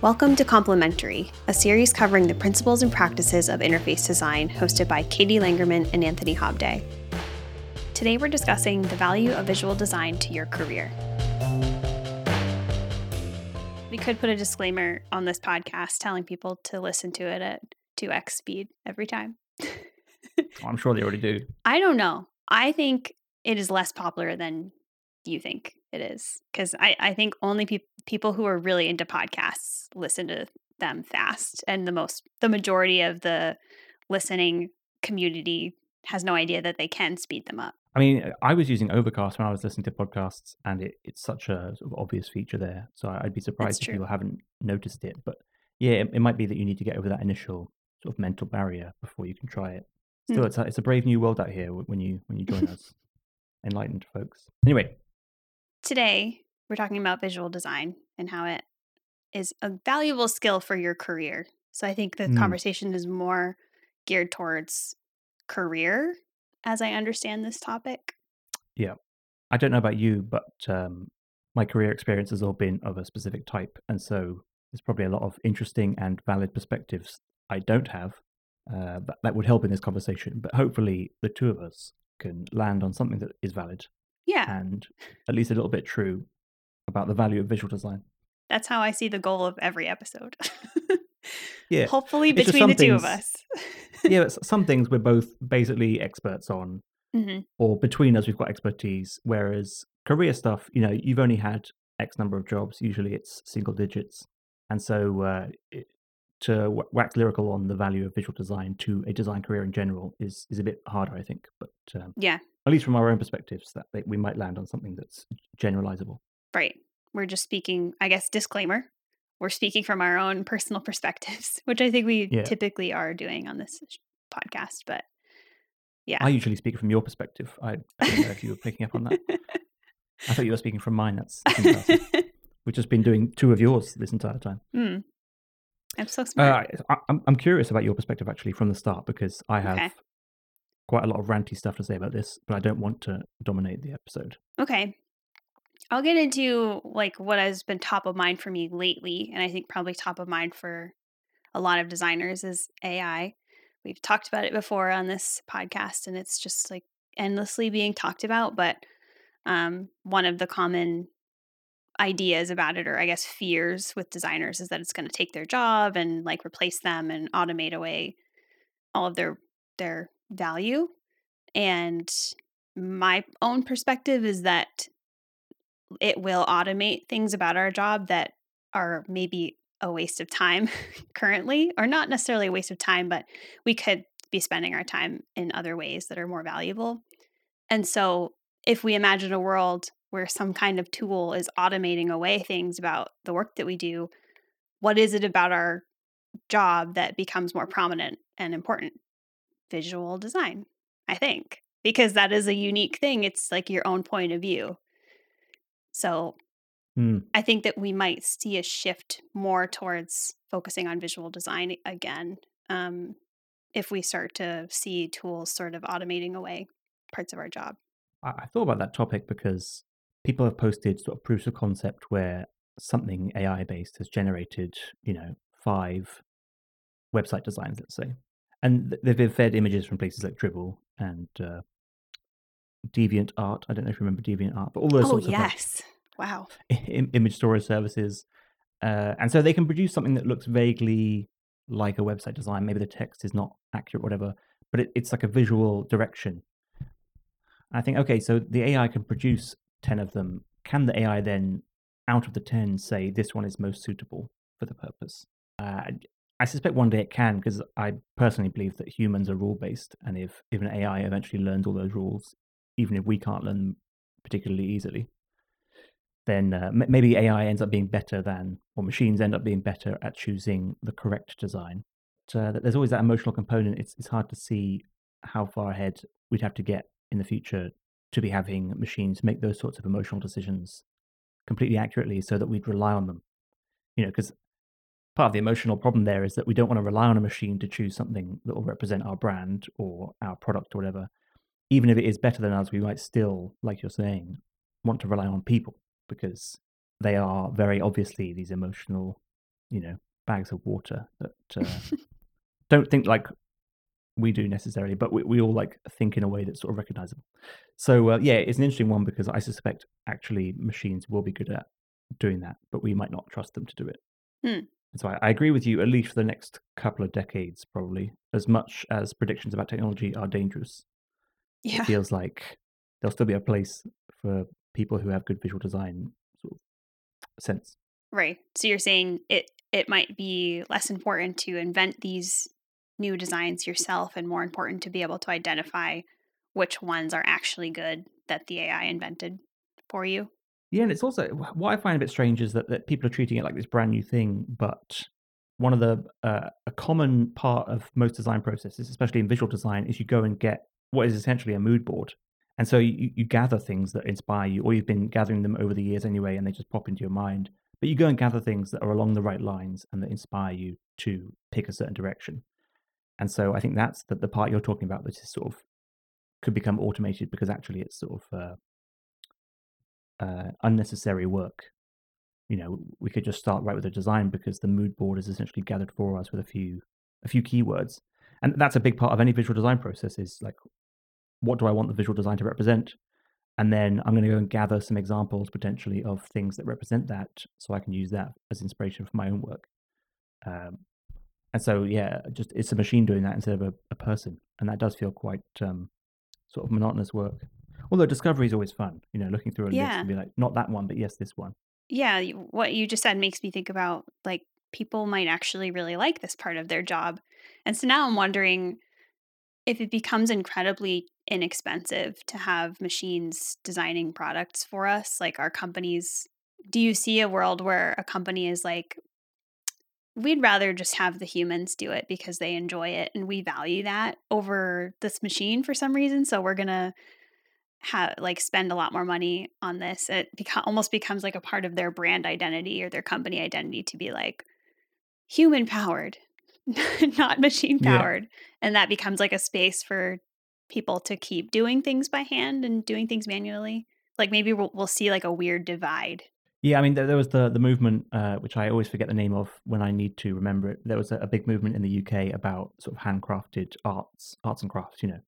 Welcome to Complementary, a series covering the principles and practices of interface design, hosted by Katie Langerman and Anthony Hobday. Today, we're discussing the value of visual design to your career. We could put a disclaimer on this podcast telling people to listen to it at 2x speed every time. I'm sure they already do. I don't know. I think it is less popular than you think it is because I, I think only pe- people who are really into podcasts listen to them fast and the most the majority of the listening community has no idea that they can speed them up I mean, I was using Overcast when I was listening to podcasts, and it, it's such a sort of obvious feature there. So I'd be surprised if people haven't noticed it. But yeah, it, it might be that you need to get over that initial sort of mental barrier before you can try it. Still, Mm. it's a, it's a brave new world out here when you when you join us, enlightened folks. Anyway, today we're talking about visual design and how it is a valuable skill for your career so i think the Mm. conversation is more geared towards career as i understand this topic Yeah. I don't know about you, but um, my career experience has all been of a specific type, and so there's probably a lot of interesting and valid perspectives I don't have uh, that, that would help in this conversation. But hopefully, the two of us can land on something that is valid yeah and at least a little bit true about the value of visual design. that's how i see the goal of every episode Yeah, hopefully It's between the two of us yeah. But some things we're both basically experts on, Mhm. or between us we've got expertise. Whereas career stuff, you know, you've only had X number of jobs. Usually it's single digits, and so uh, it, to wax lyrical on the value of visual design to a design career in general is is a bit harder, I think. But um, yeah at least from our own perspectives, that we might land on something that's generalizable. right we're just speaking i guess disclaimer we're speaking from our own personal perspectives which i think we Yeah. typically are doing on this podcast but yeah I usually speak from your perspective. I, I don't know if you were picking up on that. I thought you were speaking from mine. That's. We've just been doing two of yours this entire time. Hmm. I'm so smart. Uh, I, I'm I'm curious about your perspective actually from the start because I have Okay. quite a lot of ranty stuff to say about this, but I don't want to dominate the episode. okay. I'll get into like what has been top of mind for me lately, and I think probably top of mind for a lot of designers is AI. We've talked about it before on this podcast, and it's just like endlessly being talked about. But um, one of the common ideas about it, or I guess fears with designers, is that it's going to take their job and like replace them and automate away all of their their value. And my own perspective is that it will automate things about our job that are maybe a waste of time currently, or not necessarily a waste of time, but we could be spending our time in other ways that are more valuable. And so, if we imagine a world where some kind of tool is automating away things about the work that we do, what is it about our job that becomes more prominent and important? Visual design, I think, because that is a unique thing. It's like your own point of view. So Hmm. I think that we might see a shift more towards focusing on visual design again um, if we start to see tools sort of automating away parts of our job. I thought about that topic because people have posted sort of proofs of concept where something AI based has generated, you know, five website designs, let's say, and they've been fed images from places like Dribbble and uh, Deviant Art. I don't know if you remember Deviant Art, but all those Oh, sorts of like, yes. Wow. im- image storage services. Uh, and so they can produce something that looks vaguely like a website design. Maybe the text is not accurate, whatever, but it, it's like a visual direction. I think, okay, so the AI can produce 10 of them. Can the AI then, out of the 10, say this one is most suitable for the purpose? Uh, I suspect one day it can because I personally believe that humans are rule based. And if, if an AI eventually learns all those rules, even if we can't learn them particularly easily, then uh, m- maybe AI ends up being better than, or machines end up being better at choosing the correct design. But, uh, there's always that emotional component. It's it's hard to see how far ahead we'd have to get in the future to be having machines make those sorts of emotional decisions completely accurately, so that we'd rely on them. You know, because part of the emotional problem there is that we don't want to rely on a machine to choose something that will represent our brand or our product or whatever. Even if it is better than us, we might still, like you're saying, want to rely on people because they are very obviously these emotional you know bags of water that uh, don't think like we do necessarily, but we, we all like think in a way that's sort of recognizable. So uh, yeah, it's an interesting one because I suspect actually machines will be good at doing that, but we might not trust them to do it. Hmm. So I, I agree with you, at least for the next couple of decades, probably. As much as predictions about technology are dangerous, Yeah. it feels like there'll still be a place for people who have good visual design sort of sense. Right. So you're saying it it might be less important to invent these new designs yourself and more important to be able to identify which ones are actually good that the AI invented for you. Yeah, and it's also what I find a bit strange is that, that people are treating it like this brand new thing, but one of the uh, a common part of most design processes, especially in visual design, is you go and get what is essentially a mood board, and so you, you gather things that inspire you, or you've been gathering them over the years anyway, and they just pop into your mind. But you go and gather things that are along the right lines and that inspire you to pick a certain direction. And so I think that's the, the part you're talking about that is sort of could become automated because actually it's sort of uh, uh, unnecessary work. You know, we could just start right with the design because the mood board is essentially gathered for us with a few a few keywords, and that's a big part of any visual design process. Is like, what do I want the visual design to represent? And then I'm going to go and gather some examples potentially of things that represent that, so I can use that as inspiration for my own work. Um, and so, yeah, just it's a machine doing that instead of a, a person, and that does feel quite um, sort of monotonous work. Although discovery is always fun, you know, looking through a list and be like, not that one, but yes, this one. Yeah, what you just said makes me think about like people might actually really like this part of their job. And so now I'm wondering if it becomes incredibly inexpensive to have machines designing products for us, like our companies, do you see a world where a company is like, we'd rather just have the humans do it because they enjoy it and we value that over this machine for some reason. So we're going to have like spend a lot more money on this. It beca- almost becomes like a part of their brand identity or their company identity to be like human powered, not machine Yeah. powered. And that becomes like a space for people to keep doing things by hand and doing things manually. Like maybe we'll, we'll see like a weird divide. Yeah, I mean, there, there was the the movement, uh, which I always forget the name of when I need to remember it. There was a, a big movement in the UK about sort of handcrafted arts, arts and crafts. You know,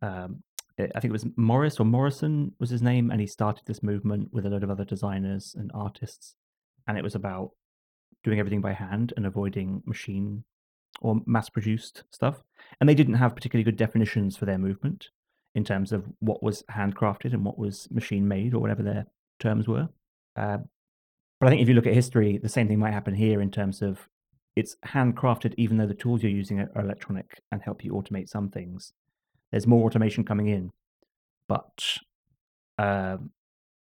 um, I I think it was Morris or Morrison was his name, and he started this movement with a load of other designers and artists, and it was about doing everything by hand and avoiding machine or mass-produced stuff. And they didn't have particularly good definitions for their movement in terms of what was handcrafted and what was machine-made or whatever their terms were. Uh, but I think if you look at history, the same thing might happen here in terms of it's handcrafted, even though the tools you're using are electronic and help you automate some things. There's more automation coming in, but um,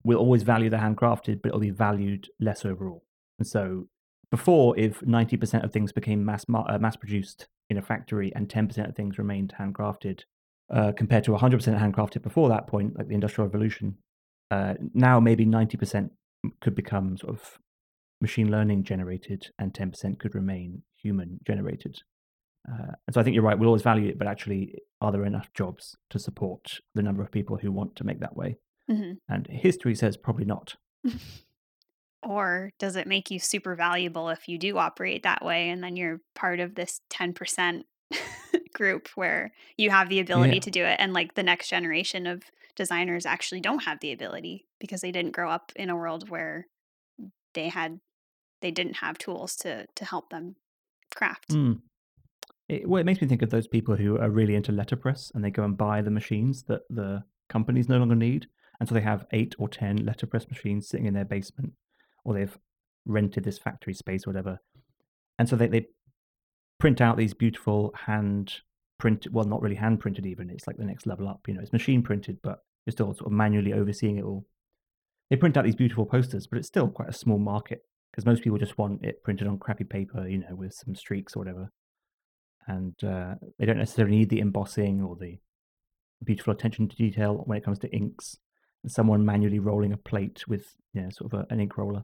we'll always value the handcrafted, but it'll be valued less overall. And so, before, if 90% of things became mass uh, mass produced in a factory and 10% of things remained handcrafted, uh, compared to 100% handcrafted before that point, like the Industrial Revolution, uh, now maybe 90% could become sort of machine learning generated and 10% could remain human generated. Uh, and so I think you're right. We'll always value it, but actually, are there enough jobs to support the number of people who want to make that way? hmm And history says probably not. Or does it make you super valuable if you do operate that way and then you're part of this 10% group where you have the ability Yeah. to do it and like the next generation of designers actually don't have the ability because they didn't grow up in a world where they had they didn't have tools to to help them craft. Mm. It, well, it makes me think of those people who are really into letterpress and they go and buy the machines that the companies no longer need. And so they have eight or 10 letterpress machines sitting in their basement, or they've rented this factory space or whatever. And so they, they print out these beautiful hand print well, not really hand printed even. It's like the next level up. You know, it's machine printed, but you're still sort of manually overseeing it all. They print out these beautiful posters, but it's still quite a small market because most people just want it printed on crappy paper, you know, with some streaks or whatever and uh, they don't necessarily need the embossing or the beautiful attention to detail when it comes to inks. And someone manually rolling a plate with you know, sort of a, an ink roller.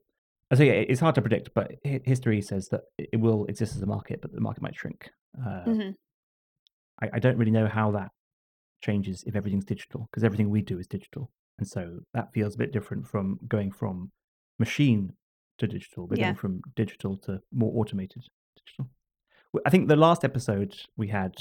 So yeah, it's hard to predict, but history says that it will exist as a market, but the market might shrink. Uh, Mhm. I, I don't really know how that changes if everything's digital, because everything we do is digital, and so that feels a bit different from going from machine to digital. They're Yeah. going from digital to more automated digital. I think the last episode we had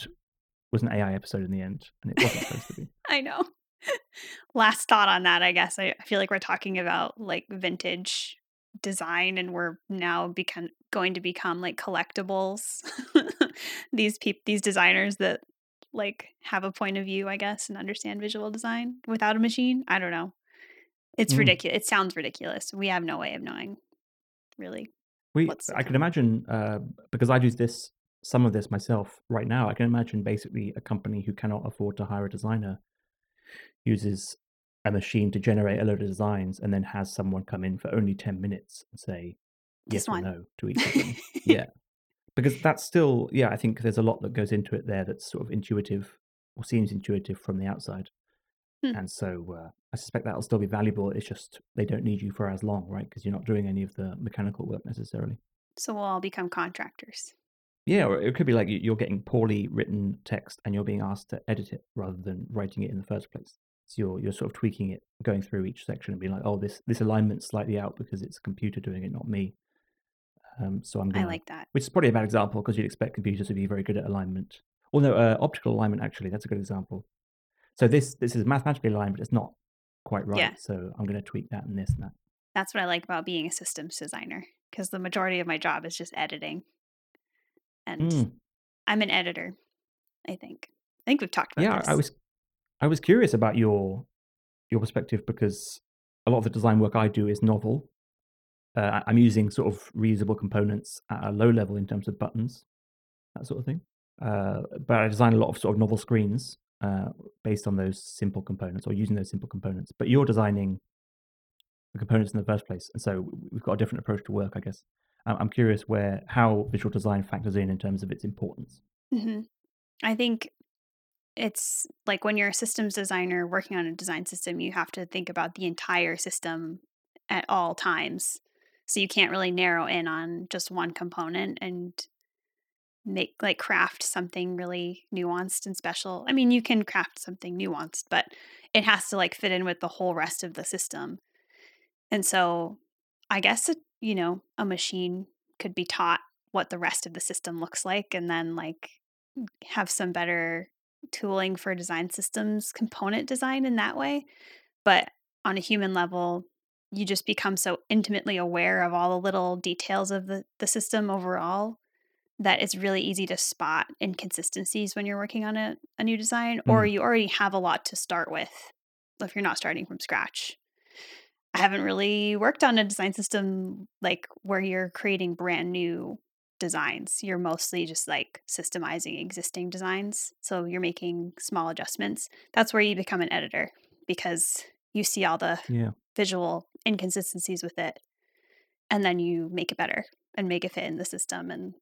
was an AI episode in the end, and it wasn't supposed to be. I know. Last thought on that, I guess. I feel like we're talking about like vintage design and we're now become going to become like collectibles. these peop these designers that like have a point of view, I guess, and understand visual design without a machine. I don't know. It's Mm. ridiculous. It sounds ridiculous. We have no way of knowing really. We, I can imagine uh, because I do this some of this myself right now. I can imagine basically a company who cannot afford to hire a designer uses a machine to generate a load of designs and then has someone come in for only ten minutes and say This yes or no to each of them. yeah, because that's still yeah. I think there's a lot that goes into it there that's sort of intuitive or seems intuitive from the outside, Hmm. and so uh, I suspect that'll still be valuable. It's just they don't need you for as long, right? Because you're not doing any of the mechanical work necessarily. So we'll all become contractors. Yeah, or it could be like you're getting poorly written text and you're being asked to edit it rather than writing it in the first place. So you're you're sort of tweaking it, going through each section and being like, oh, this this alignment's slightly out because it's a computer doing it, not me. Um, so I'm I gonna, like that. which is probably a bad example because you'd expect computers to be very good at alignment. Well, no, uh, optical alignment actually, that's a good example. So this this is mathematically aligned, but it's not quite right. Yeah. So I'm going to tweak that and this and that. That's what I like about being a systems designer because the majority of my job is just editing. And Mm. I'm an editor, I think. I think we've talked about Yeah, this. I was I was curious about your your perspective because a lot of the design work I do is novel. Uh, I'm using sort of reusable components at a low level in terms of buttons, that sort of thing. Uh, but I design a lot of sort of novel screens uh, based on those simple components or using those simple components. But you're designing the components in the first place, and so we've got a different approach to work, I guess. I'm curious where how visual design factors in in terms of its importance. hmm I think it's like when you're a systems designer working on a design system, you have to think about the entire system at all times. So you can't really narrow in on just one component and make like craft something really nuanced and special. I mean, you can craft something nuanced, but it has to like fit in with the whole rest of the system. And so I guess, it, you know, a machine could be taught what the rest of the system looks like and then like have some better tooling for design systems, component design in that way. But on a human level, you just become so intimately aware of all the little details of the, the system overall that it's really easy to spot inconsistencies when you're working on a, a new design, or Mm. you already have a lot to start with if you're not starting from scratch. I haven't really worked on a design system like where you're creating brand new designs. You're mostly just like systemizing existing designs. So you're making small adjustments. That's where you become an editor because you see all the Yeah. visual inconsistencies with it and then you make it better and make it fit in the system and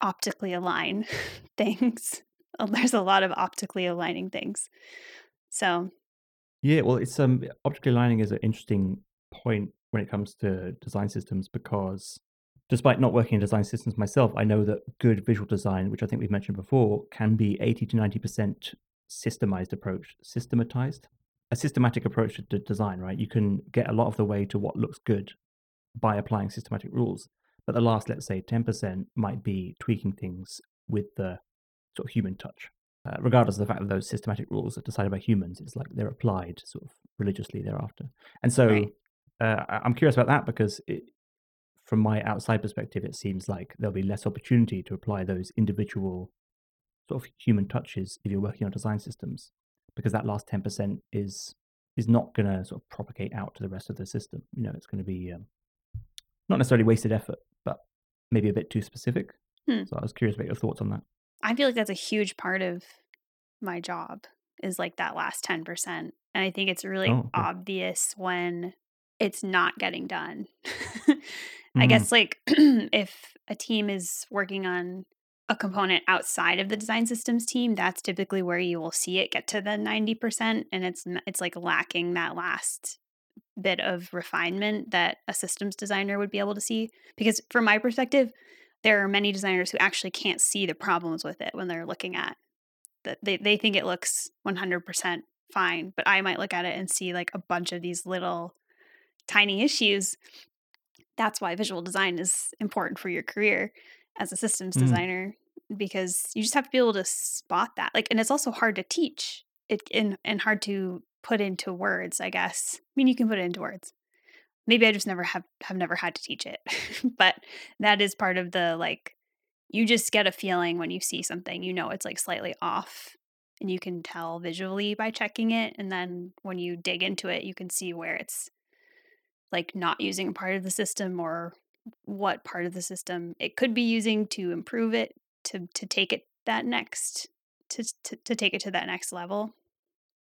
optically align things. Uh, There's a lot of optically aligning things. So, Yeah, well, it's um optically aligning is an interesting point when it comes to design systems because despite not working in design systems myself, I know that good visual design, which I think we've mentioned before, can be 80 to 90% systemized approach, systematized, a systematic approach to design, right? You can get a lot of the way to what looks good by applying systematic rules. But the last, let's say, 10% might be tweaking things with the sort of human touch uh, regardless of the fact that those systematic rules are decided by humans, it's like they're applied sort of religiously thereafter. And so Right. uh, I'm curious about that because it, from my outside perspective, it seems like there'll be less opportunity to apply those individual sort of human touches if you're working on design systems because that last 10% is is not going to sort of propagate out to the rest of the system. You know, it's going to be um, not necessarily wasted effort, but maybe a bit too specific. Hmm. So I was curious about your thoughts on that. I feel like that's a huge part of my job is like that last 10%. And I think it's really Oh, okay. obvious when it's not getting done. I Mhm. guess like if a team is working on a component outside of the design systems team, that's typically where you will see it get to the 90% and it's it's like lacking that last bit of refinement that a systems designer would be able to see because from my perspective there are many designers who actually can't see the problems with it when they're looking at that they, they think it looks 100% fine but i might look at it and see like a bunch of these little tiny issues that's why visual design is important for your career as a systems Mm. designer because you just have to be able to spot that. Like, and it's also hard to teach it and, and hard to put into words, I guess. I mean, you can put it into words. Maybe I just never have have never had to teach it. but that is part of the like you just get a feeling when you see something, you know it's like slightly off and you can tell visually by checking it and then when you dig into it, you can see where it's like not using a part of the system or what part of the system it could be using to improve it to to take it that next to to, to take it to that next level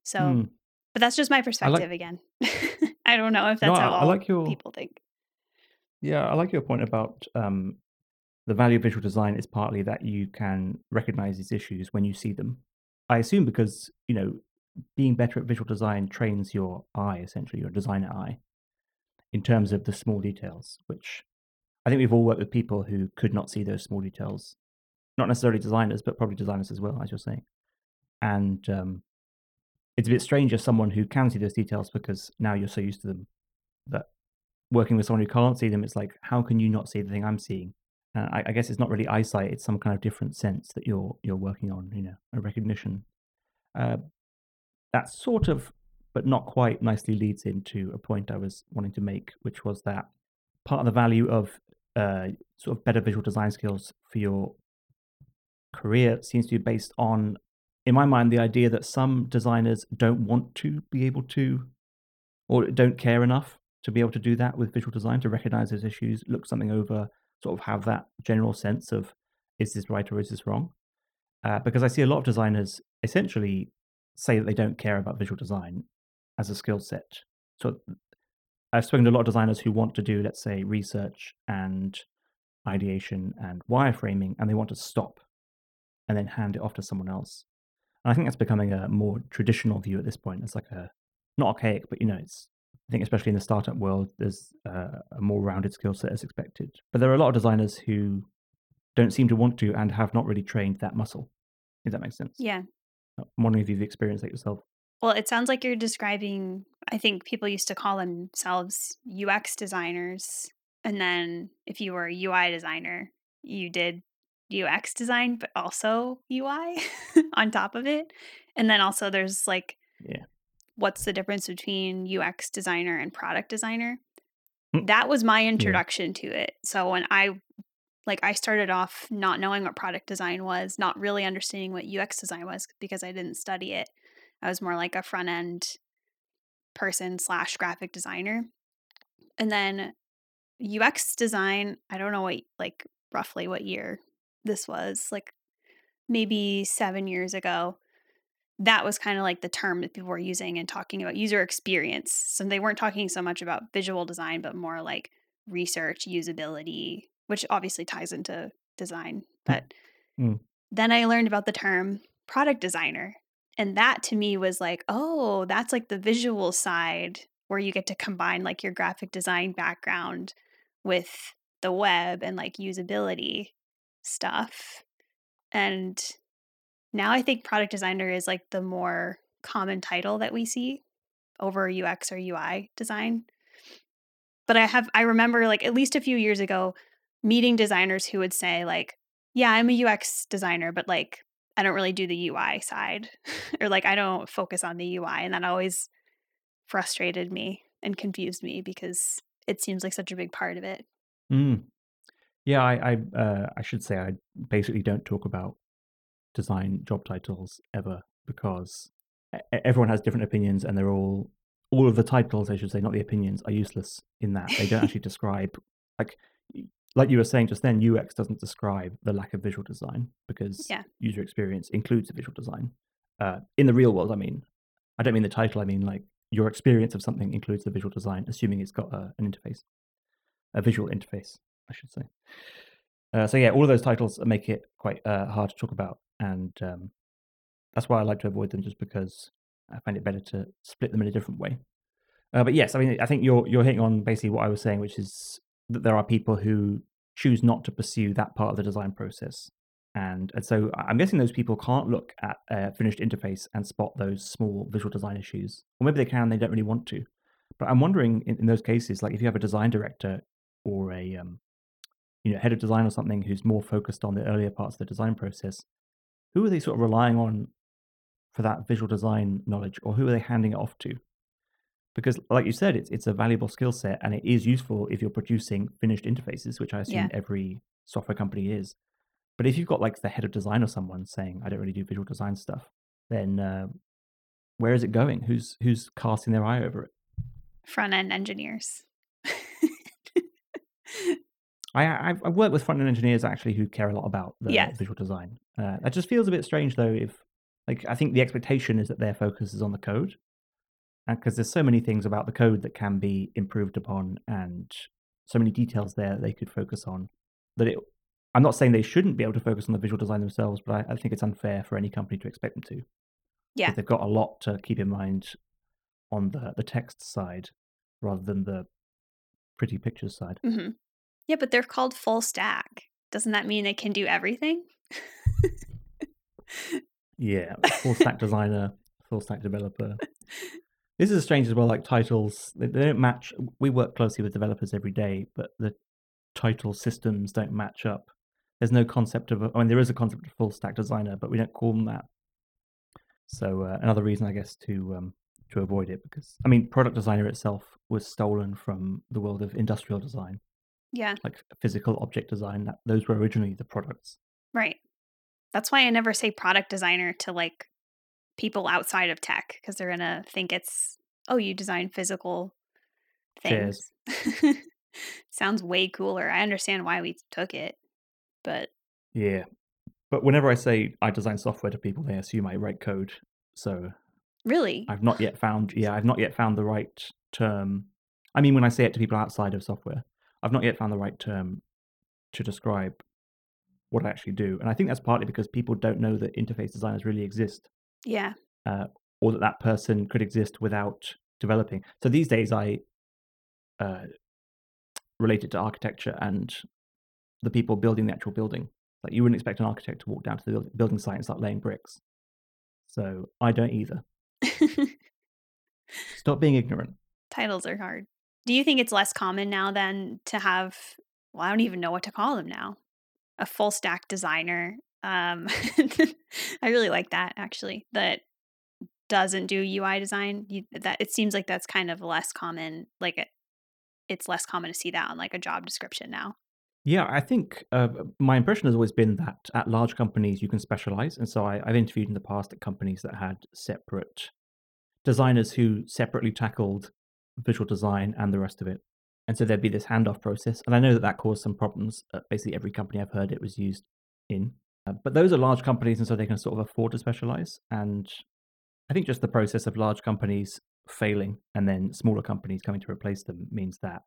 so Mm. but that's just my I like perspective again i don't know if that's I, how I all like your people think yeah, I like your point about um, the value of visual design is partly that you can recognize these issues when you see them. I assume because you know being better at visual design trains your eye, essentially your designer eye, in terms of the small details. Which I think we've all worked with people who could not see those small details, not necessarily designers, but probably designers as well, as you're saying. And um, it's a bit strange as someone who can see those details because now you're so used to them that working with someone who can't see them, it's like, how can you not see the thing I'm seeing? Uh, I, I guess it's not really eyesight; it's some kind of different sense that you're you're working on, you know, a recognition. Uh, that sort of, but not quite, nicely leads into a point I was wanting to make, which was that part of the value of uh, sort of better visual design skills for your career seems to be based on, in my mind, the idea that some designers don't want to be able to, or don't care enough to be able to do that with visual design, to recognize those issues, look something over, sort of have that general sense of, is this right or is this wrong? Uh, because I see a lot of designers essentially say that they don't care about visual design as a skill set. So I've spoken to a lot of designers who want to do, let's say, research and ideation and wireframing, and they want to stop and then hand it off to someone else. And I think that's becoming a more traditional view at this point. It's like a not archaic, but you know, it's I think especially in the startup world, there's uh, a more rounded skill set as expected. But there are a lot of designers who don't seem to want to and have not really trained that muscle. If that makes sense. yeah I'm wondering if you've experienced that yourself. Well it sounds like you're describing i think people used to call themselves ux designers and then if you were a ui designer you did ux design but also ui on top of it and then also there's like Yeah. what's the difference between UX designer and product designer. Mm. That was my Yeah. introduction to it. So when I like I started off not knowing what product design was, not really understanding what UX design was because I didn't study it. I was more like a front end person slash graphic designer. And then UX design, I don't know what like roughly what year this was, like maybe seven years ago that was kind of like the term that people were using and talking about user experience. So they weren't talking so much about visual design, but more like research, usability, which obviously ties into design. But Mm. then I learned about the term product designer. And that to me was like, oh, that's like the visual side where you get to combine like your graphic design background with the web and like usability stuff. And now I think product designer is like the more common title that we see over UX or UI design. But I have I remember like at least a few years ago meeting designers who would say like, "Yeah, I'm a UX designer, but like I don't really do the UI side." or like I don't focus on the UI, and that always frustrated me and confused me because it seems like such a big part of it. Mm. Yeah, I I, uh, I should say I basically don't talk about design job titles ever because everyone has different opinions and they're all all of the titles I should say not the opinions are useless in that they don't actually describe like like you were saying just then UX doesn't describe the lack of visual design because Yeah. user experience includes visual design uh, in the real world I mean I don't mean the title I mean like your experience of something includes the visual design assuming it's got a, an interface a visual interface I should say uh, so yeah, all of those titles make it quite uh, hard to talk about, and um, that's why I like to avoid them, just because I find it better to split them in a different way. Uh, but yes, I mean, I think you're you're hitting on basically what I was saying, which is that there are people who choose not to pursue that part of the design process, and and so I'm guessing those people can't look at a finished interface and spot those small visual design issues, or maybe they can, they don't really want to. But I'm wondering in, in those cases, like if you have a design director or a um, you know head of design or something who's more focused on the earlier parts of the design process, who are they sort of relying on for that visual design knowledge, or who are they handing it off to? Because, like you said, it's it's a valuable skill set, and it is useful if you're producing finished interfaces, which I assume Yeah. every software company is. But if you've got like the head of design or someone saying, "I don't really do visual design stuff," then uh, where is it going? Who's who's casting their eye over it? Front end engineers. I I've, I've worked with front end engineers actually who care a lot about the Yes. visual design. Uh, that just feels a bit strange though. If like I think the expectation is that their focus is on the code, because there's so many things about the code that can be improved upon, and so many details there that they could focus on. That it, I'm not saying they shouldn't be able to focus on the visual design themselves, but I, I think it's unfair for any company to expect them to. Yeah. they've got a lot to keep in mind on the the text side rather than the pretty pictures side. hmm Yeah, but they're called full stack. Doesn't that mean they can do everything? Yeah, full stack designer, full stack developer. This is strange as well. Like titles, they, they don't match. We work closely with developers every day, but the title systems don't match up. There's no concept of. I mean, there is a concept of full stack designer, but we don't call them that. So uh, another reason, I guess, to um, to avoid it because I mean, product designer itself was stolen from the world of industrial design, Yeah, like physical object design. That those were originally the products. right. That's why I never say product designer to like people outside of tech because they're gonna think it's oh you design physical things. Sounds way cooler. I understand why we took it, but Yeah. But whenever I say I design software to people, they assume I write code. So really, I've not yet found, yeah, I've not yet found the right term. I mean, when I say it to people outside of software, I've not yet found the right term to describe what I actually do. And I think that's partly because people don't know that interface designers really exist yeah, or that that person could exist without developing. So these days, I uh, relate it to architecture and the people building the actual building. Like you wouldn't expect an architect to walk down to the building site and start laying bricks. So I don't either. Stop being ignorant. titles are hard. Do you think it's less common now than to have? Well, I don't even know what to call them now. A full stack designer. Um, I really like that actually. That doesn't do UI design. You, that it seems like that's kind of less common. Like it, it's less common to see that on like a job description now. Yeah, I think uh, my impression has always been that at large companies you can specialize, and so I, I've interviewed in the past at companies that had separate designers who separately tackled visual design and the rest of it, and so there'd be this handoff process. And I know that that caused some problems. At basically, every company I've heard it was used in, but those are large companies, and so they can sort of afford to specialize. And I think just the process of large companies failing and then smaller companies coming to replace them means that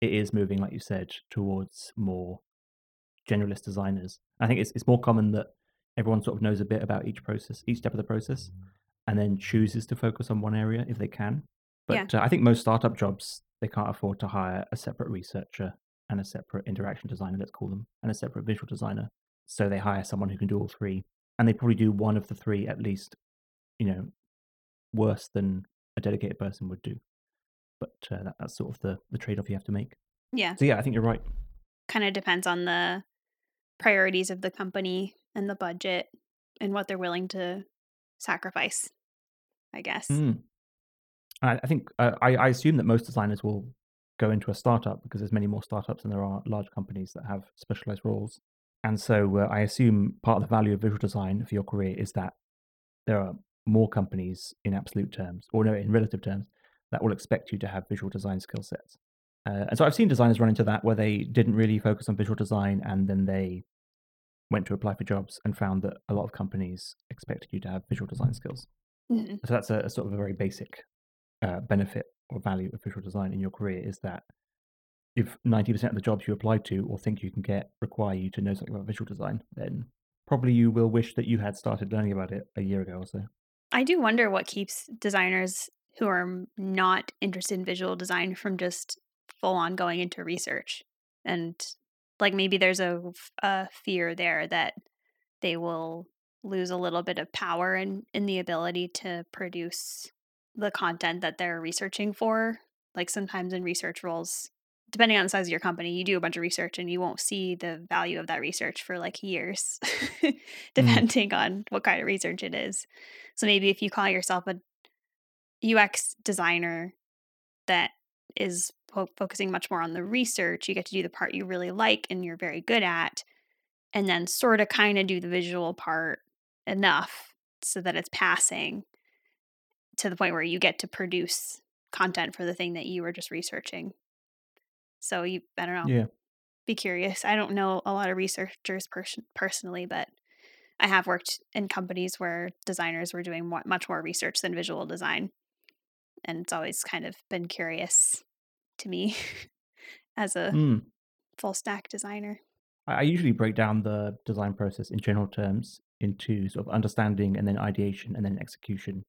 it is moving, like you said, towards more generalist designers. I think it's it's more common that everyone sort of knows a bit about each process, each step of the process, and then chooses to focus on one area if they can. Yeah. But uh, I think most startup jobs they can't afford to hire a separate researcher and a separate interaction designer, let's call them, and a separate visual designer. So they hire someone who can do all three, and they probably do one of the three at least, you know, worse than a dedicated person would do. But uh, that, that's sort of the the trade off you have to make. Yeah, So yeah, I think you're right. kind of depends on the priorities of the company and the budget and what they're willing to sacrifice. I guess. Mm. I, I think uh, I, I assume that most designers will go into a startup because there's many more startups than there are large companies that have specialized roles. And so uh, I assume part of the value of visual design for your career is that there are more companies in absolute terms, or no, in relative terms, that will expect you to have visual design skill sets. Uh, and so I've seen designers run into that where they didn't really focus on visual design and then they went to apply for jobs and found that a lot of companies expected you to have visual design skills. Mhm. So that's a, a sort of a very basic uh, benefit or value of visual design in your career is that if 90% of the jobs you apply to or think you can get require you to know something about visual design, then probably you will wish that you had started learning about it a year ago or so. I do wonder what keeps designers who are not interested in visual design from just full on going into research. And like maybe there's a, a fear there that they will lose a little bit of power in, in the ability to produce the content that they're researching for. Like sometimes in research roles, depending on the size of your company, you do a bunch of research and you won't see the value of that research for like years, Mm. depending on what kind of research it is. So maybe if you call yourself a UX designer that is fo- focusing much more on the research, you get to do the part you really like and you're very good at, and then sort of kind of do the visual part enough so that it's passing to the point where you get to produce content for the thing that you were just researching. So you, I don't know, Yeah. be curious. I don't know a lot of researchers pers- personally, but I have worked in companies where designers were doing mo- much more research than visual design. And it's always kind of been curious to me as a Mm. full stack designer. I I usually break down the design process in general terms into sort of understanding and then ideation and then execution.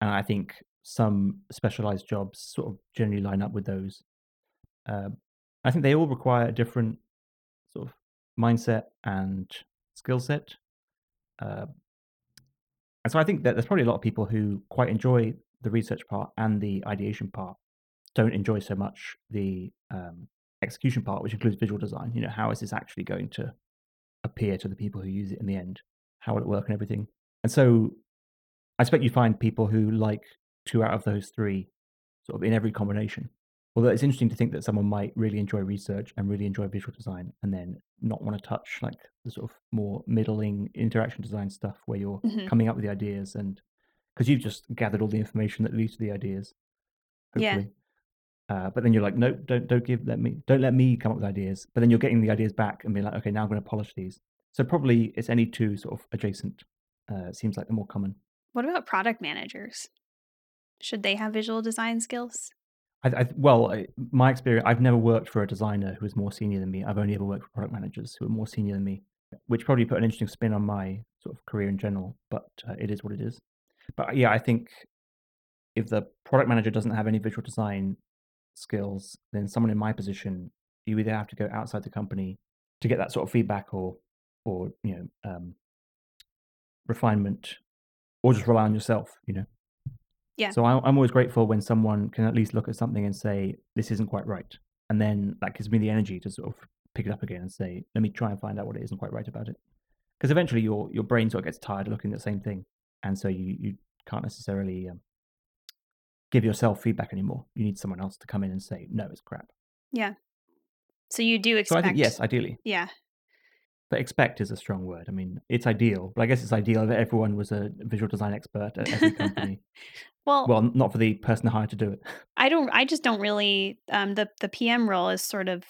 And I think some specialized jobs sort of generally line up with those. Um, I think they all require a different sort of mindset and skill set. Uh, and so I think that there's probably a lot of people who quite enjoy the research part and the ideation part, don't enjoy so much the um, execution part, which includes visual design. You know, how is this actually going to appear to the people who use it in the end? How will it work and everything? And so I expect you find people who like two out of those three sort of in every combination. Although it's interesting to think that someone might really enjoy research and really enjoy visual design and then not want to touch like the sort of more middling interaction design stuff where you're hmm coming up with the ideas and because you've just gathered all the information that leads to the ideas, Yeah. Uh, but then you're like, no, don't don't give let me don't let me come up with ideas. But then you're getting the ideas back and be like, okay, now I'm going to polish these. So probably it's any two sort of adjacent. Uh, seems like the more common. What about product managers? Should they have visual design skills? I, I well, I, my experience, I've never worked for a designer who is more senior than me. I've only ever worked for product managers who are more senior than me, which probably put an interesting spin on my sort of career in general. But uh, it is what it is. But yeah, I think if the product manager doesn't have any visual design skills, then someone in my position, you either have to go outside the company to get that sort of feedback or, or you know, um, refinement, or just rely on yourself. You know. Yeah. So I, I'm always grateful when someone can at least look at something and say, "This isn't quite right," and then that gives me the energy to sort of pick it up again and say, "Let me try and find out what it isn't quite right about it." Because eventually your your brain sort of gets tired of looking at the same thing, and so you you can't necessarily um, give yourself feedback anymore. You need someone else to come in and say, "No, it's crap." Yeah. So you do So I expect, think yes, ideally, yeah, but expect is a strong word. I mean, it's ideal, but I guess it's ideal that everyone was a visual design expert at every company. Well, well, not for the person hired to do it. I don't. I just don't really. Um, the the PM role is sort of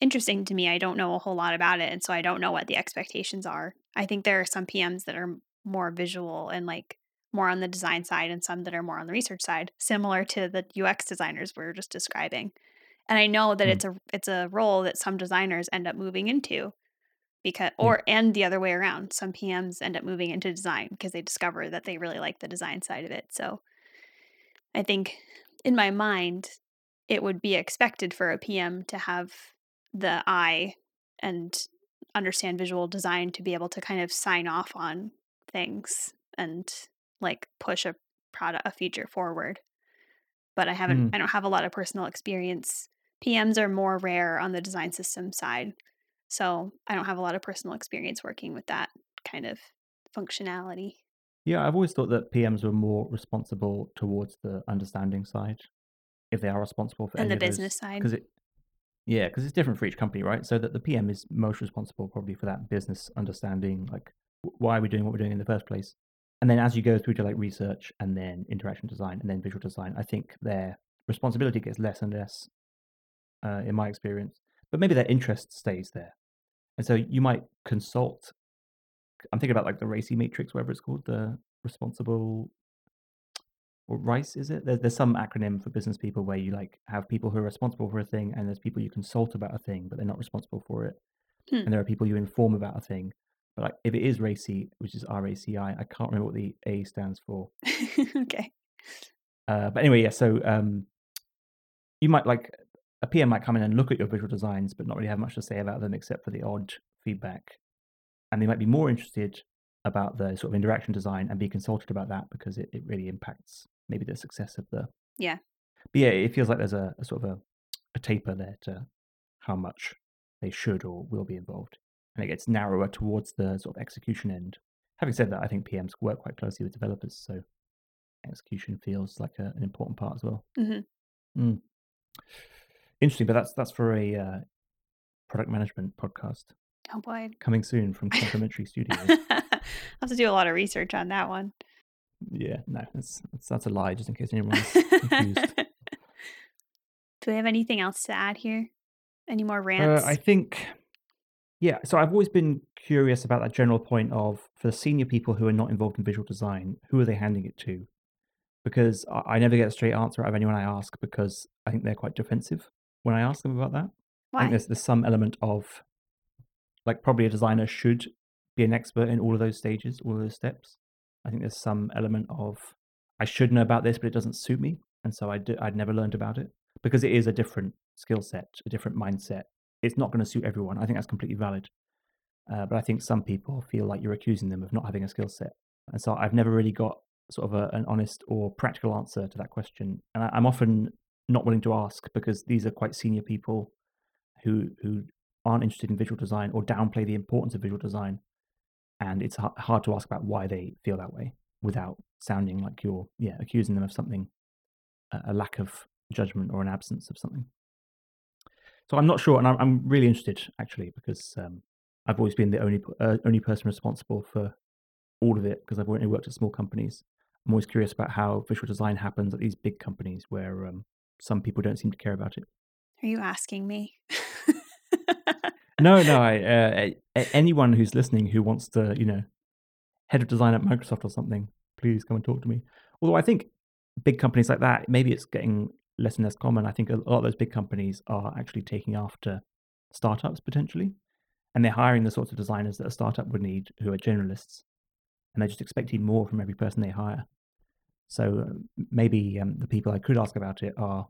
interesting to me. I don't know a whole lot about it, and so I don't know what the expectations are. I think there are some PMs that are more visual and like more on the design side, and some that are more on the research side, similar to the UX designers we were just describing. And I know that Mm. it's a it's a role that some designers end up moving into because Yeah. or and the other way around. Some PMs end up moving into design because they discover that they really like the design side of it. So I think in my mind, it would be expected for a PM to have the eye and understand visual design to be able to kind of sign off on things and like push a product a feature forward. But I haven't Mm. I don't have a lot of personal experience. PMs are more rare on the design system side. So I don't have a lot of personal experience working with that kind of functionality. Yeah, I've always thought that PMs were more responsible towards the understanding side, if they are responsible for And the of those. business side. Because it, yeah, because it's different for each company, right? So that the PM is most responsible probably for that business understanding, like why are we doing what we're doing in the first place? And then as you go through to like research and then interaction design and then visual design, I think their responsibility gets less and less, uh, in my experience. But maybe their interest stays there, and so you might consult. I'm thinking about like the RACI matrix, whatever it's called, the responsible or RICE is it? There's there's some acronym for business people where you like have people who are responsible for a thing, and there's people you consult about a thing, but they're not responsible for it. Hmm. And there are people you inform about a thing. But like if it is RACI, which is R A C I, I can't remember what the A stands for. okay. Uh, but anyway, yeah. So um, you might like a PM might come in and look at your visual designs, but not really have much to say about them except for the odd feedback. And they might be more interested about the sort of interaction design and be consulted about that because it, it really impacts maybe the success of the Yeah. But yeah, it feels like there's a, a sort of a a taper there to how much they should or will be involved, and it gets narrower towards the sort of execution end. Having said that, I think PMs work quite closely with developers, so execution feels like a, an important part as well. Mm-hmm. Mm. Interesting, but that's that's for a uh, product management podcast Oh boy. coming soon from Complementary Studios. I'll have to do a lot of research on that one. Yeah, no, that's, that's that's a lie, just in case anyone's confused. Do we have anything else to add here? Any more Uh, rants? I think, yeah. So I've always been curious about that general point of for the senior people who are not involved in visual design, who are they handing it to? Because I, I never get a straight answer out of anyone I ask because I think they're quite defensive when I ask them about that. I think there's there's some element of like probably a designer should be an expert in all of those stages, all of those steps. I think there's some element of I should know about this, but it doesn't suit me, and so I d- I'd never learned about it because it is a different skill set, a different mindset. It's not going to suit everyone. I think that's completely valid. Uh, but I think some people feel like you're accusing them of not having a skill set, and so I've never really got sort of a, an honest or practical answer to that question. And I, I'm often not willing to ask because these are quite senior people who who aren't interested in visual design or downplay the importance of visual design, and it's ha- hard to ask about why they feel that way without sounding like you're yeah accusing them of something, a, a lack of judgment or an absence of something. So I'm not sure, and I'm, I'm really interested actually because um, I've always been the only uh, only person responsible for all of it because I've only worked at small companies. I'm always curious about how visual design happens at these big companies where um, some people don't seem to care about it. Are you asking me? No, no. I, uh, anyone who's listening who wants to, you know, head of design at Microsoft or something, please come and talk to me. Although I think big companies like that, maybe it's getting less and less common. I think a lot of those big companies are actually taking after startups potentially, and they're hiring the sorts of designers that a startup would need, who are generalists, and they're just expecting more from every person they hire. So maybe um, the people I could ask about it are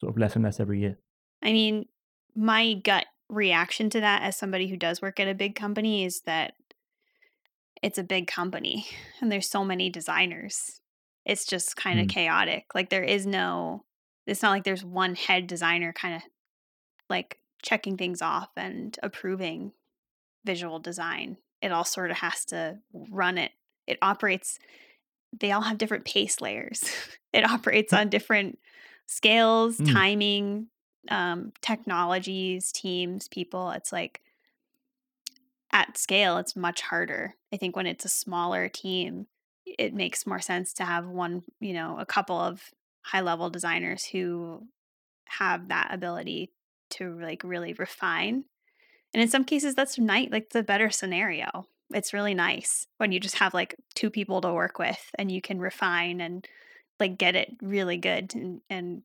sort of less and less every year. I mean, my gut reaction to that as somebody who does work at a big company is that it's a big company and there's so many designers. It's just kind of Mm. chaotic. Like there is no it's not like there's one head designer kind of like checking things off and approving visual design. It all sort of has to run it. It operates they all have different pace layers. it operates on different scales, Mm. timing, um, technologies, teams, people. It's like at scale, it's much harder. I think when it's a smaller team, it makes more sense to have one, you know, a couple of high level designers who have that ability to like really refine. And in some cases, that's nice, like the better scenario. It's really nice when you just have like two people to work with and you can refine and like get it really good and, and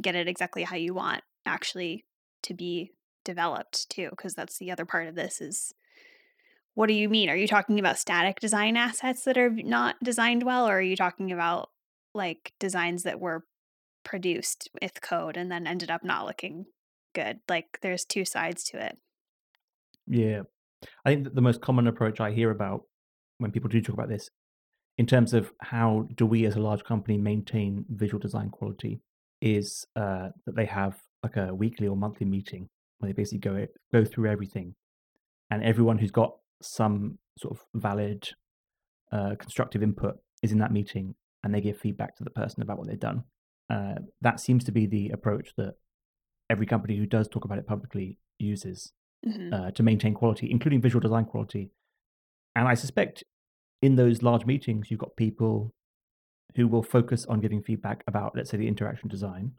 get it exactly how you want actually to be developed too because that's the other part of this is what do you mean? Are you talking about static design assets that are not designed well or are you talking about like designs that were produced with code and then ended up not looking good? Like there's two sides to it. Yeah. I think that the most common approach I hear about when people do talk about this, in terms of how do we as a large company maintain visual design quality, is uh, that they have like a weekly or monthly meeting where they basically go go through everything, and everyone who's got some sort of valid, uh, constructive input is in that meeting, and they give feedback to the person about what they've done. Uh, that seems to be the approach that every company who does talk about it publicly uses Mhm. uh, to maintain quality, including visual design quality. And I suspect in those large meetings, you've got people who will focus on giving feedback about, let's say, the interaction design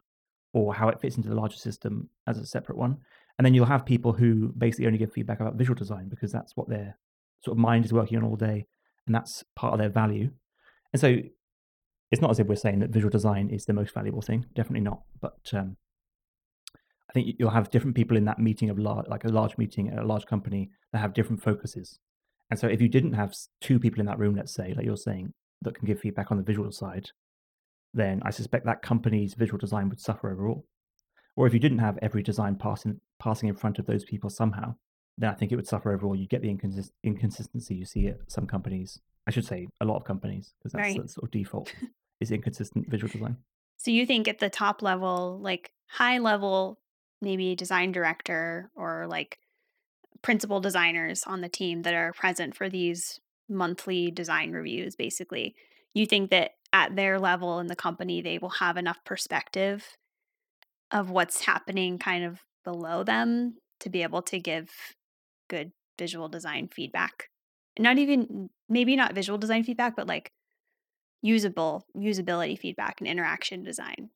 or how it fits into the larger system as a separate one. And then you'll have people who basically only give feedback about visual design because that's what their sort of mind is working on all day and that's part of their value. And so it's not as if we're saying that visual design is the most valuable thing, definitely not. But um, I think you'll have different people in that meeting of large, like a large meeting at a large company that have different focuses. And so if you didn't have two people in that room, let's say, like you're saying, that can give feedback on the visual side, then I suspect that company's visual design would suffer overall. Or if you didn't have every design passing passing in front of those people somehow, then I think it would suffer overall. You get the inconsist- inconsistency you see at some companies. I should say a lot of companies because that's Right. the sort of default is inconsistent visual design. So you think at the top level, like high level, maybe design director or like principal designers on the team that are present for these monthly design reviews, basically, you think that at their level in the company, they will have enough perspective of what's happening kind of below them to be able to give good visual design feedback. Not even, maybe not visual design feedback, but like usable usability feedback and interaction design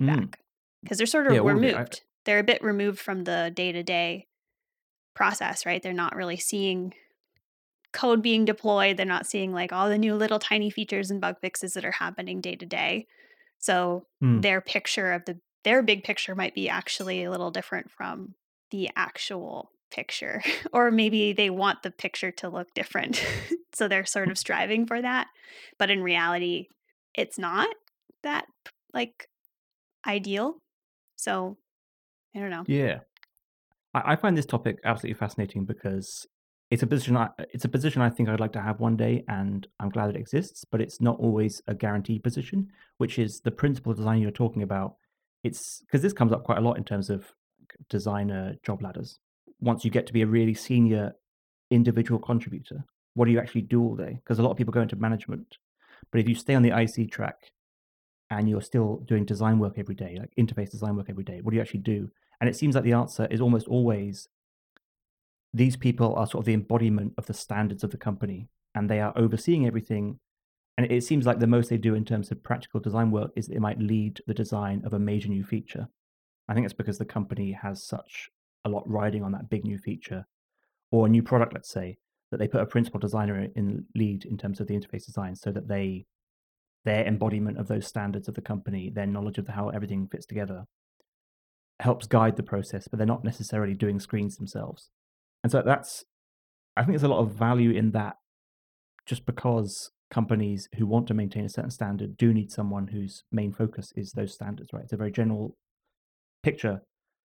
Mm. feedback because they're sort of Yeah, all of. I, removed. They're a bit removed from the day to day process, right? They're not really seeing code being deployed. They're not seeing like all the new little tiny features and bug fixes that are happening day to day. So mm, their picture of the their big picture might be actually a little different from the actual picture or maybe they want the picture to look different. so they're sort of striving for that, but in reality it's not that like ideal. So I don't know. yeah. I, I find this topic absolutely fascinating because it's a position I it's a position I think I'd like to have one day, and I'm glad it exists. But it's not always a guaranteed position, which is the principal design you're talking about. It's because this comes up quite a lot in terms of designer job ladders. Once you get to be a really senior individual contributor, what do you actually do all day? Because a lot of people go into management, but if you stay on the IC track and you're still doing design work every day, like interface design work every day, what do you actually do? And it seems like the answer is almost always these people are sort of the embodiment of the standards of the company and they are overseeing everything. And it seems like the most they do in terms of practical design work is they might lead the design of a major new feature. I think it's because the company has such a lot riding on that big new feature or a new product, let's say, that they put a principal designer in lead in terms of the interface design so that they their embodiment of those standards of the company, their knowledge of how everything fits together, helps guide the process, but they're not necessarily doing screens themselves. And so that's, I think there's a lot of value in that just because companies who want to maintain a certain standard do need someone whose main focus is those standards, right? It's a very general picture,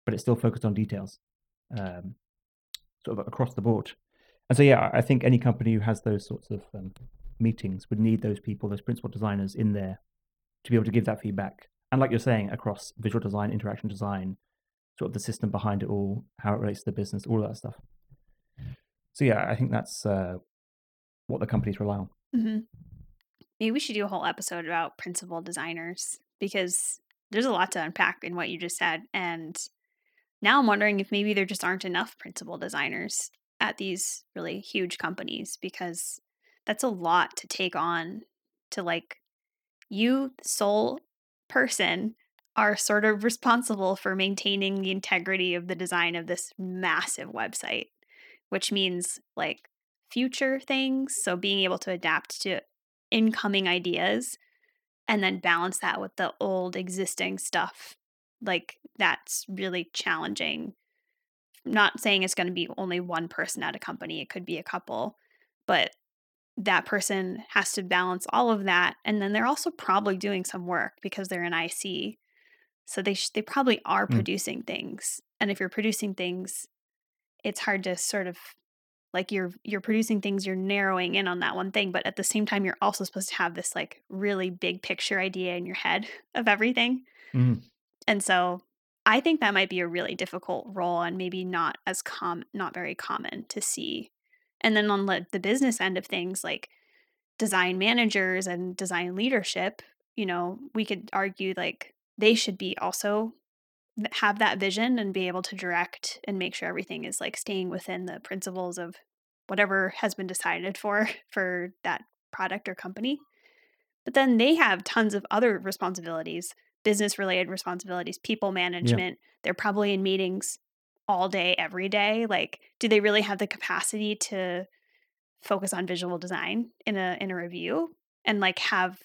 but it's still focused on details, um, sort of across the board. And so, yeah, I think any company who has those sorts of um, meetings would need those people, those principal designers in there to be able to give that feedback. And like you're saying, across visual design, interaction design, sort of the system behind it all, how it relates to the business, all that stuff. So yeah, I think that's uh, what the companies rely on. Mm-hmm. Maybe we should do a whole episode about principal designers because there's a lot to unpack in what you just said. And now I'm wondering if maybe there just aren't enough principal designers at these really huge companies because that's a lot to take on to like you sole person are sort of responsible for maintaining the integrity of the design of this massive website which means like future things so being able to adapt to incoming ideas and then balance that with the old existing stuff like that's really challenging. Not saying it's going to be only one person at a company it could be a couple but that person has to balance all of that and then they're also probably doing some work because they're in IC so they sh- they probably are Mm. producing things and if you're producing things it's hard to sort of like you're you're producing things you're narrowing in on that one thing but at the same time you're also supposed to have this like really big picture idea in your head of everything Mhm. and so I think that might be a really difficult role and maybe not as com not very common to see. And then on the, the business end of things, like design managers and design leadership, you know, we could argue like they should be also have that vision and be able to direct and make sure everything is like staying within the principles of whatever has been decided for for that product or company. But then they have tons of other responsibilities, business related responsibilities, people Yeah. management. They're probably in meetings all day, every day. Like, do they really have the capacity to focus on visual design in a in a review and like have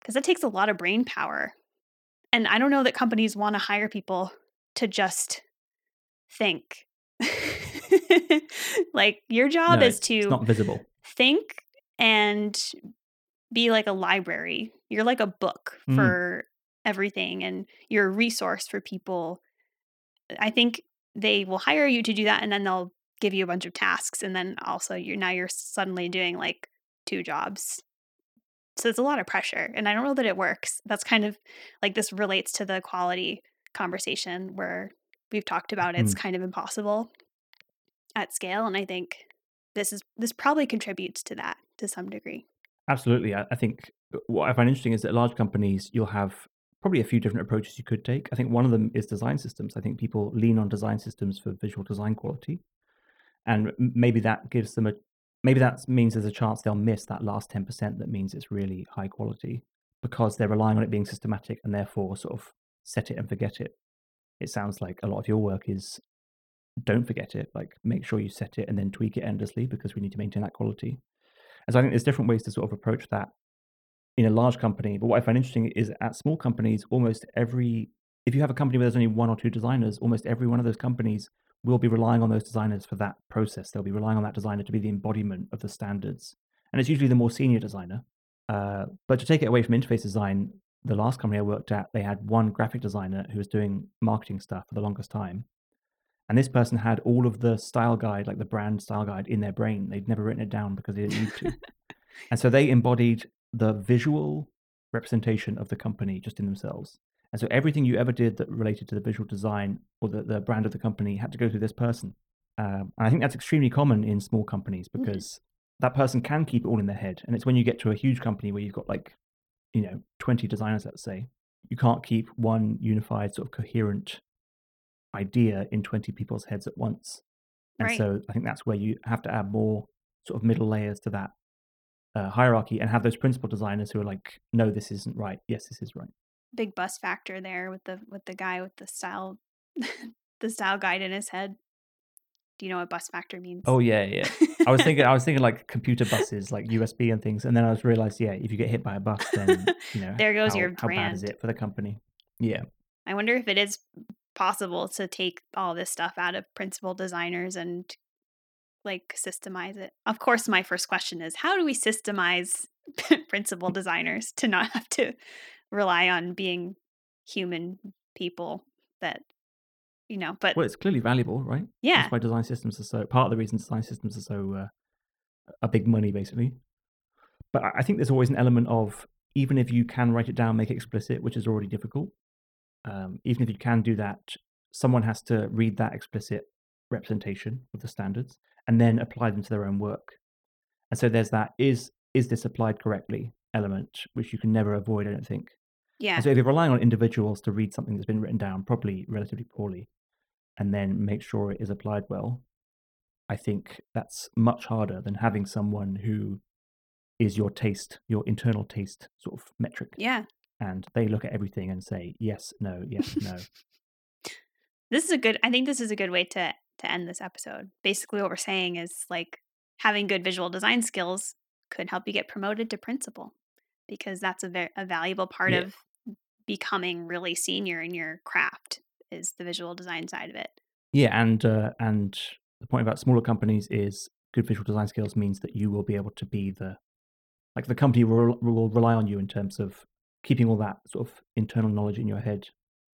because that takes a lot of brain power. And I don't know that companies want to hire people to just think. like your job No, is to not visible. think and be like a library. You're like a book Mm. for everything and you're a resource for people. I think they will hire you to do that and then they'll give you a bunch of tasks and then also you're now you're suddenly doing like two jobs. So it's a lot of pressure and I don't know that it works. That's kind of like this relates to the quality conversation where we've talked about it's Mm. kind of impossible at scale. And I think this is this probably contributes to that to some degree. Absolutely. I, I think what I find interesting is that large companies, you'll have probably a few different approaches you could take. I think one of them is design systems. I think people lean on design systems for visual design quality. And maybe that gives them a, maybe that means there's a chance they'll miss that last 10% that means it's really high quality because they're relying on it being systematic and therefore sort of set it and forget it. It sounds like a lot of your work is don't forget it, like make sure you set it and then tweak it endlessly because we need to maintain that quality. And so I think there's different ways to sort of approach that in a large company. But what I find interesting is at small companies, almost every if you have a company where there's only one or two designers, almost every one of those companies will be relying on those designers for that process. They'll be relying on that designer to be the embodiment of the standards. And it's usually the more senior designer. Uh, but to take it away from interface design, the last company I worked at, they had one graphic designer who was doing marketing stuff for the longest time. And this person had all of the style guide, like the brand style guide, in their brain. They'd never written it down because they didn't need to. and so they embodied the visual representation of the company just in themselves. And so everything you ever did that related to the visual design or the, the brand of the company had to go through this person. Um, and I think that's extremely common in small companies Mhm. because that person can keep it all in their head. And it's when you get to a huge company where you've got like, you know, 20 designers, let's say, you can't keep one unified sort of coherent idea in 20 people's heads at once. And Right. so I think that's where you have to add more sort of middle layers to that uh, hierarchy and have those principal designers who are like, no, this isn't right. Yes, this is right. Big bus factor there with the with the guy with the style the style guide in his head. Do you know what bus factor means? Oh yeah, yeah. I was thinking, I was thinking like computer buses, like USB and things, and then I was realized, yeah, if you get hit by a bus, then you know there goes how, your how bad is it for the company? Yeah, I wonder if it is possible to take all this stuff out of principal designers and like systemize it. Of course, my first question is how do we systemize principal designers to not have to rely on being human people that you know, but well, it's clearly valuable, right? yeah, That's why design systems are so part of the reason design systems are so uh, are big money, basically. But I I think there's always an element of even if you can write it down, make it explicit, which is already difficult. Um, even if you can do that, someone has to read that explicit representation of the standards and then apply them to their own work. And so there's that is is this applied correctly element, which you can never avoid, I don't think. yeah, And so if you're relying on individuals to read something that's been written down, probably relatively poorly, and then make sure it is applied well, I think that's much harder than having someone who is your taste, your internal taste sort of metric. yeah. And they look at everything and say, yes, no, yes, no. This is a good I think this is a good way to to end this episode. Basically what we're saying is like having good visual design skills could help you get promoted to principal because that's a very a valuable part Yeah. of becoming really senior in your craft is the visual design side of it. Yeah, and uh, and the point about smaller companies is good visual design skills means that you will be able to be the like the company will, will rely on you in terms of keeping all that sort of internal knowledge in your head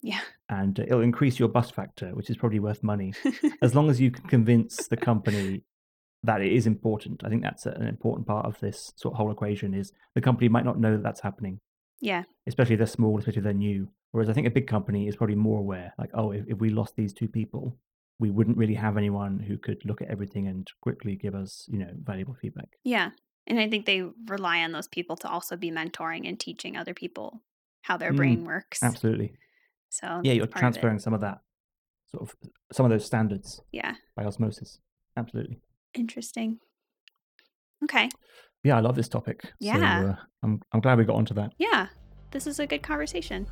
Yeah. And it'll increase your bus factor which is probably worth money as long as you can convince the company that it is important i think that's an important part of this sort of whole equation is the company might not know that that's happening yeah. especially if they're small especially if they're new whereas i think a big company is probably more aware like oh if, if we lost these two people we wouldn't really have anyone who could look at everything and quickly give us you know valuable feedback Yeah. And I think they rely on those people to also be mentoring and teaching other people how their Mm, brain works. absolutely So yeah you're transferring some of that sort of some of those standards Yeah. by osmosis absolutely Interesting. Okay. yeah i love this topic Yeah. so uh, i'm i'm glad we got onto that Yeah. This is a good conversation.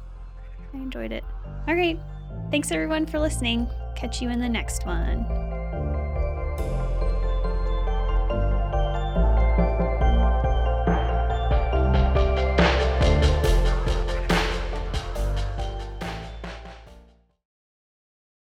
I enjoyed it. All right. Thanks everyone for listening. Catch you in the next one.